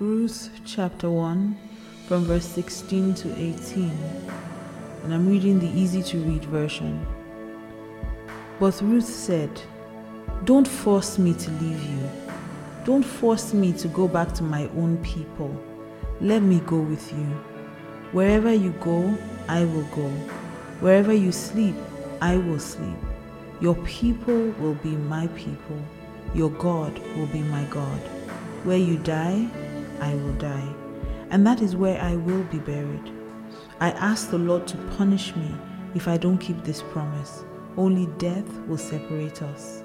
Ruth chapter 1, from verse 16 to 18. And I'm reading the easy to read version. But Ruth said, Don't force me to leave you. Don't force me to go back to my own people. Let me go with you. Wherever you go, I will go. Wherever you sleep, I will sleep. Your people will be my people. Your God will be my God. Where you die, I will die, and that is where I will be buried. I ask the Lord to punish me if I don't keep this promise. Only death will separate us.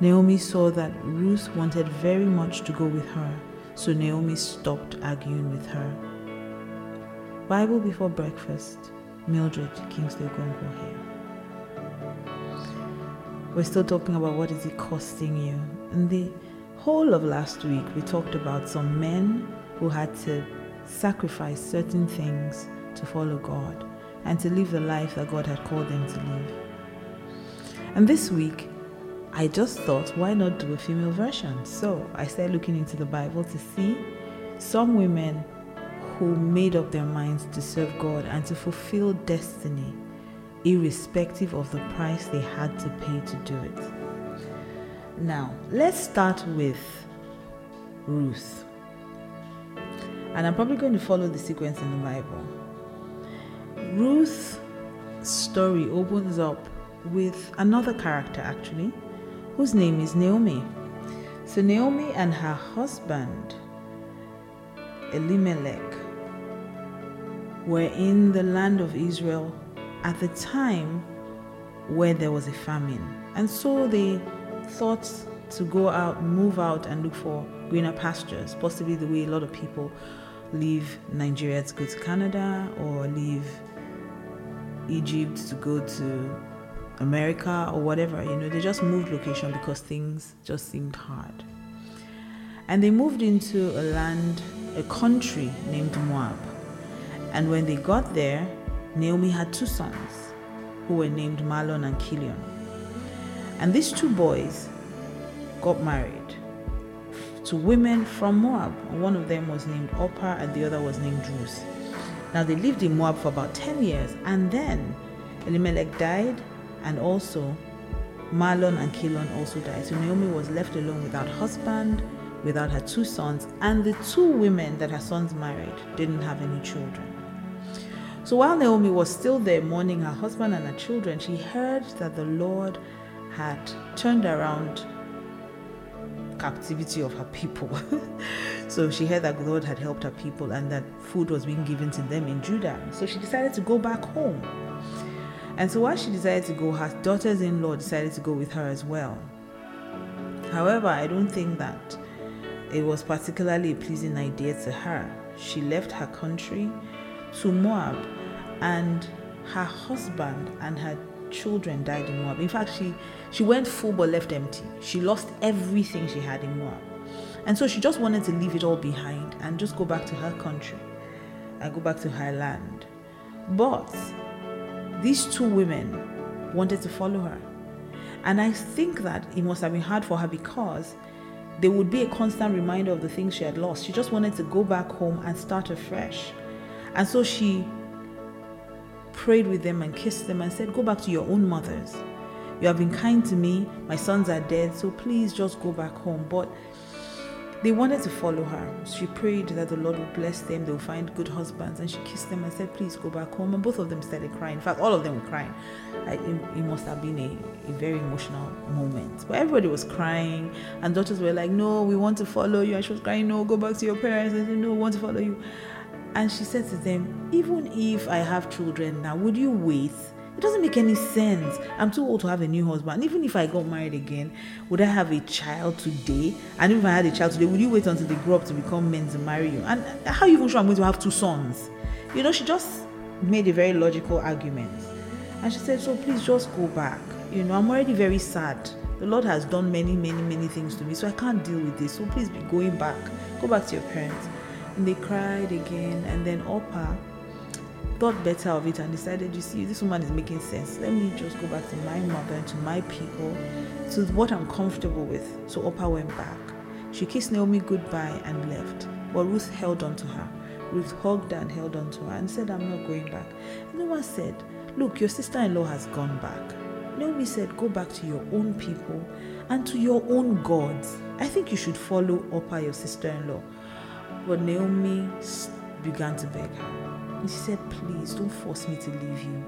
Naomi saw that Ruth wanted very much to go with her, so Naomi stopped arguing with her. Bible before breakfast, Mildred Kingsley Okonkwo here. We're still talking about what is it costing you. And the whole of last week, we talked about some men who had to sacrifice certain things to follow God and to live the life that God had called them to live. And this week, I just thought, why not do a female version? So I started looking into the Bible to see some women who made up their minds to serve God and to fulfill destiny, irrespective of the price they had to pay to do it. Now, let's start with Ruth. And I'm probably going to follow the sequence in the Bible. Ruth's story opens up with another character, actually, whose name is Naomi. So, Naomi and her husband, Elimelech, were in the land of Israel at the time where there was a famine. And so they thought to go out, move out, and look for greener pastures, possibly the way a lot of people leave Nigeria to go to Canada or leave Egypt to go to America or whatever. You know, they just moved location because things just seemed hard. And they moved into a land, a country named Moab. And when they got there, Naomi had two sons who were named Mahlon and Chilion. And these two boys got married to women from Moab. One of them was named Orpah and the other was named Ruth. Now they lived in Moab for about 10 years and then Elimelech died and also Mahlon and Kilon also died. So Naomi was left alone without husband, without her two sons, and the two women that her sons married didn't have any children. So while Naomi was still there mourning her husband and her children, she heard that the Lord had turned around captivity of her people. so she heard that God had helped her people and that food was being given to them in Judah. So she decided to go back home. And so while she decided to go, her daughters in law decided to go with her as well. However, I don't think that it was particularly a pleasing idea to her. She left her country to Moab, and her husband and her children died in Moab. In fact, she, she went full but left empty. She lost everything she had in Moab. And so she just wanted to leave it all behind and just go back to her country and go back to her land. But these two women wanted to follow her. And I think that it must have been hard for her because there would be a constant reminder of the things she had lost. She just wanted to go back home and start afresh. And so she prayed with them and kissed them and said, Go back to your own mothers. You have been kind to me. My sons are dead, so please just go back home. But they wanted to follow her. She prayed that the Lord would bless them, they would find good husbands, and she kissed them and said, Please go back home. And both of them started crying. In fact, all of them were crying. it, it, must have been a, a very emotional moment. But everybody was crying, and daughters were like, No, we want to follow you. And she was crying, No, go back to your parents. And said, No, we want to follow you. And she said to them, Even if I have children now, would you wait? It doesn't make any sense. I'm too old to have a new husband. Even if I got married again, would I have a child today? And if I had a child today, would you wait until they grow up to become men to marry you? And how are you even sure I'm going to have two sons? You know, she just made a very logical argument. And she said, So please just go back. You know, I'm already very sad. The Lord has done many, many, many things to me, so I can't deal with this. So please be going back. Go back to your parents. And they cried again. And then Orpah thought better of it and decided, you see, this woman is making sense. Let me just go back to my mother and to my people, to what I'm comfortable with. So Orpah went back. She kissed Naomi goodbye and left, but Ruth held on to her. Ruth hugged her and held on to her and said, I'm not going back. And Naomi said, Look, your sister in law has gone back. Naomi said, Go back to your own people and to your own gods. I think you should follow Orpah, your sister in law. But Naomi began to beg her. And she said, Please don't force me to leave you.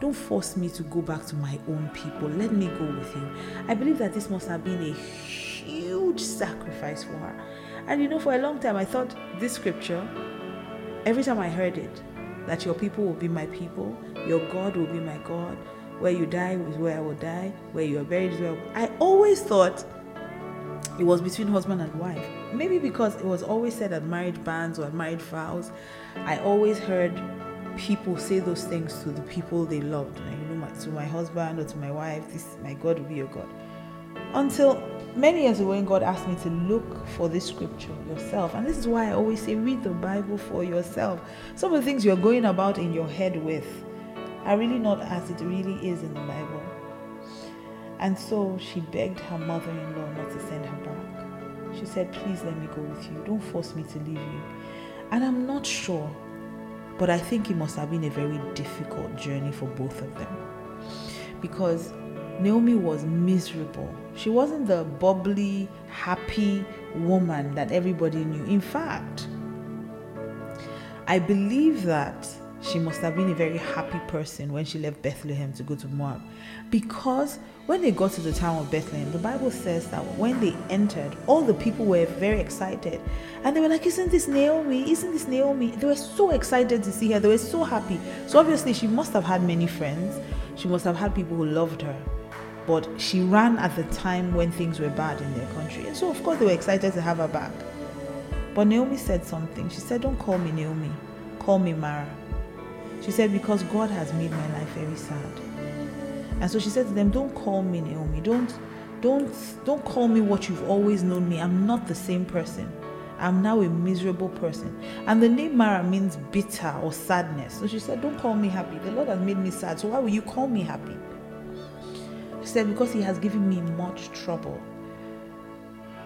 Don't force me to go back to my own people. Let me go with you. I believe that this must have been a huge sacrifice for her. And you know, for a long time, I thought this scripture, every time I heard it, that your people will be my people, your God will be my God, where you die is where I will die, where you are buried is where I will. I always thought it was between husband and wife. Maybe because it was always said at marriage bands or at marriage vows, I always heard people say those things to the people they loved. You know, to my husband or to my wife, this my God will be your God. Until many years ago, when God asked me to look for this scripture yourself, and this is why I always say, read the Bible for yourself. Some of the things you're going about in your head with are really not as it really is in the Bible. And so she begged her mother in law not to send her back. She said, Please let me go with you. Don't force me to leave you. And I'm not sure but I think it must have been a very difficult journey for both of them. Because Naomi was miserable. She wasn't the bubbly, happy woman that everybody knew. In fact, I believe that she must have been a very happy person when she left Bethlehem to go to Moab. Because when they got to the town of Bethlehem, the Bible says that when they entered, all the people were very excited. And they were like, Isn't this Naomi? Isn't this Naomi? They were so excited to see her. They were so happy. So obviously, she must have had many friends. She must have had people who loved her. But she ran at the time when things were bad in their country. And so, of course, they were excited to have her back. But Naomi said something. She said, Don't call me Naomi, call me Mara she said, Because God has made my life very sad. And so she said to them, Don't call me Naomi. Don't don't don't call me what you've always known me. I'm not the same person. I'm now a miserable person. And the name Mara means bitter or sadness. So she said, Don't call me happy. The Lord has made me sad. So why will you call me happy? She said, Because He has given me much trouble.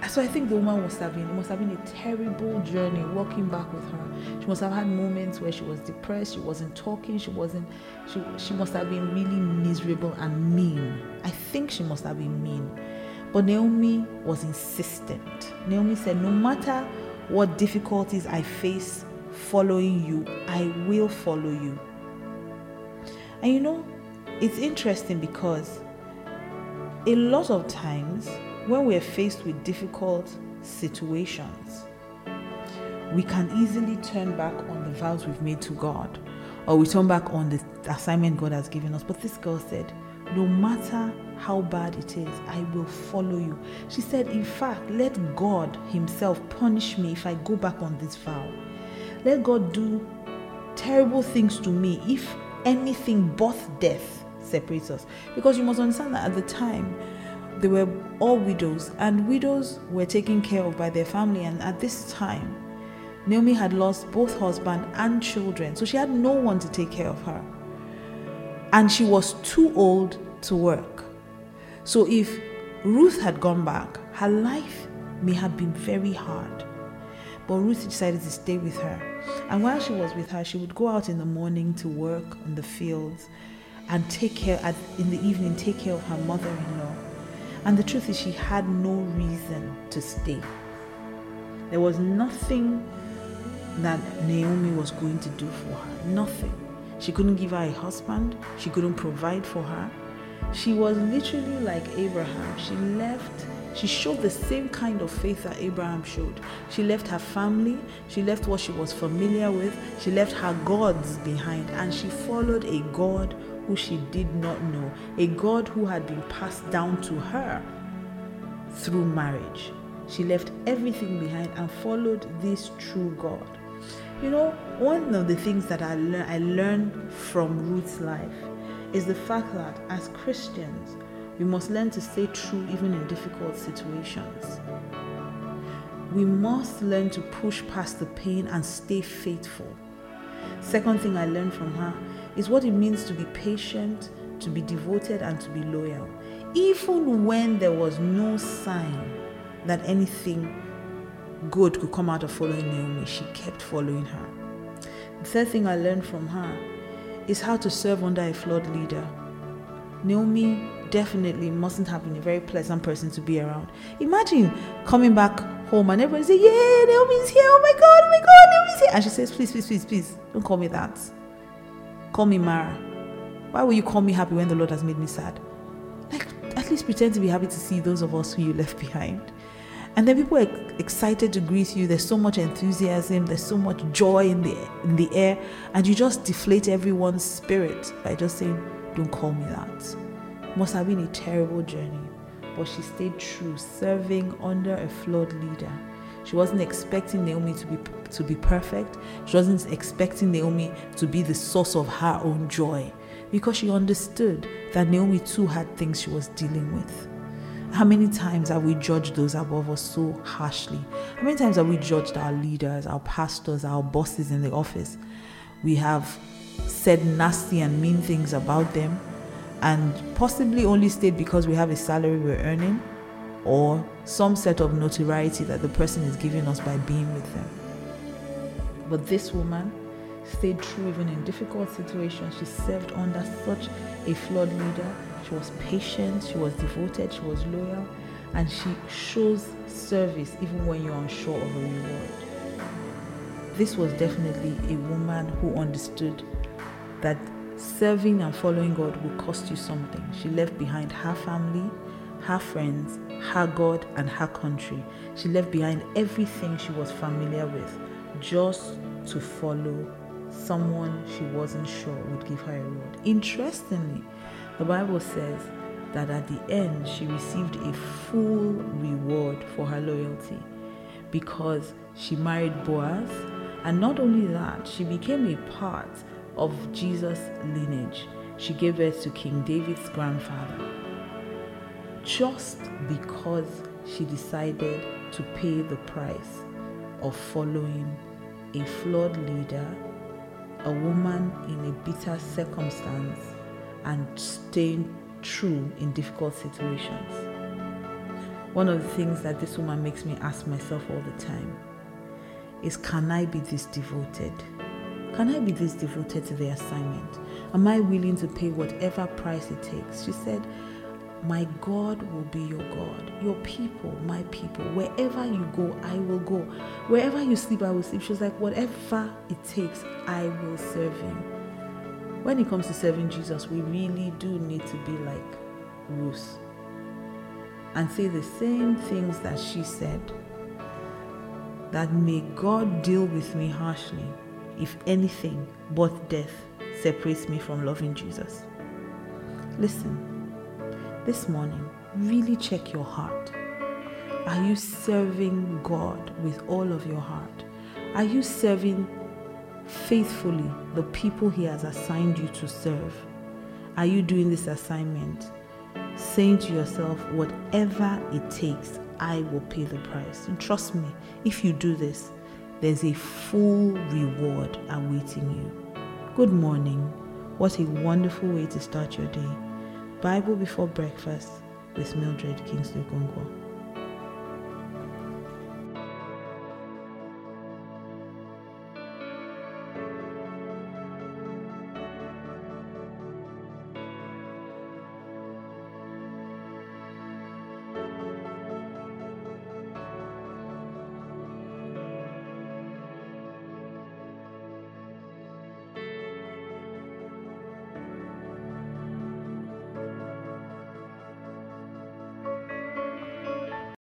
So I think the woman must have been must have been a terrible journey walking back with her. She must have had moments where she was depressed, she wasn't talking, she wasn't she she must have been really miserable and mean. I think she must have been mean. But Naomi was insistent. Naomi said, No matter what difficulties I face following you, I will follow you. And you know, it's interesting because a lot of times when we're faced with difficult situations, we can easily turn back on the vows we've made to God or we turn back on the assignment God has given us. But this girl said, No matter how bad it is, I will follow you. She said, In fact, let God Himself punish me if I go back on this vow. Let God do terrible things to me if anything but death separates us. Because you must understand that at the time, they were all widows, and widows were taken care of by their family. And at this time, Naomi had lost both husband and children, so she had no one to take care of her. And she was too old to work. So if Ruth had gone back, her life may have been very hard. But Ruth decided to stay with her. And while she was with her, she would go out in the morning to work in the fields and take care, at, in the evening, take care of her mother in law. And the truth is, she had no reason to stay. There was nothing that Naomi was going to do for her. Nothing. She couldn't give her a husband, she couldn't provide for her. She was literally like Abraham. She left she showed the same kind of faith that Abraham showed. She left her family, she left what she was familiar with, she left her gods behind, and she followed a God who she did not know, a God who had been passed down to her through marriage. She left everything behind and followed this true God. You know, one of the things that I, le- I learned from Ruth's life is the fact that as Christians, we must learn to stay true even in difficult situations. We must learn to push past the pain and stay faithful. Second thing I learned from her is what it means to be patient, to be devoted, and to be loyal. Even when there was no sign that anything good could come out of following Naomi, she kept following her. The third thing I learned from her is how to serve under a flawed leader. Naomi definitely mustn't have been a very pleasant person to be around. Imagine coming back home and everybody say, Yeah, Naomi's here. Oh my God, oh my God, Naomi's here. And she says, Please, please, please, please, don't call me that. Call me Mara. Why will you call me happy when the Lord has made me sad? Like, at least pretend to be happy to see those of us who you left behind. And then people are excited to greet you. There's so much enthusiasm, there's so much joy in the in the air, and you just deflate everyone's spirit by just saying, Don't call me that. Must have been a terrible journey. But she stayed true, serving under a flawed leader. She wasn't expecting Naomi to be to be perfect. She wasn't expecting Naomi to be the source of her own joy because she understood that Naomi too had things she was dealing with. How many times have we judged those above us so harshly? How many times have we judged our leaders, our pastors, our bosses in the office? We have said nasty and mean things about them and possibly only stayed because we have a salary we're earning or some set of notoriety that the person is giving us by being with them. But this woman stayed true even in difficult situations. She served under such a flawed leader. She was patient, she was devoted, she was loyal, and she shows service even when you're unsure of a reward. This was definitely a woman who understood that serving and following God will cost you something. She left behind her family, her friends, her God, and her country. She left behind everything she was familiar with just to follow someone she wasn't sure would give her a reward. Interestingly, the Bible says that at the end she received a full reward for her loyalty because she married Boaz, and not only that, she became a part of Jesus' lineage. She gave birth to King David's grandfather just because she decided to pay the price of following a flawed leader a woman in a bitter circumstance and staying true in difficult situations. One of the things that this woman makes me ask myself all the time is can I be this devoted? Can I be this devoted to the assignment? Am I willing to pay whatever price it takes? She said, my God will be your God, your people, my people. Wherever you go, I will go. Wherever you sleep, I will sleep. She was like, whatever it takes, I will serve you. When it comes to serving Jesus, we really do need to be like Ruth and say the same things that she said. That may God deal with me harshly, if anything but death separates me from loving Jesus. Listen this morning, really check your heart. Are you serving God with all of your heart? Are you serving faithfully the people He has assigned you to serve? Are you doing this assignment saying to yourself, whatever it takes, I will pay the price? And trust me, if you do this, there's a full reward awaiting you. Good morning. What a wonderful way to start your day. Bible Before Breakfast with Mildred Kingsley Okonkwo.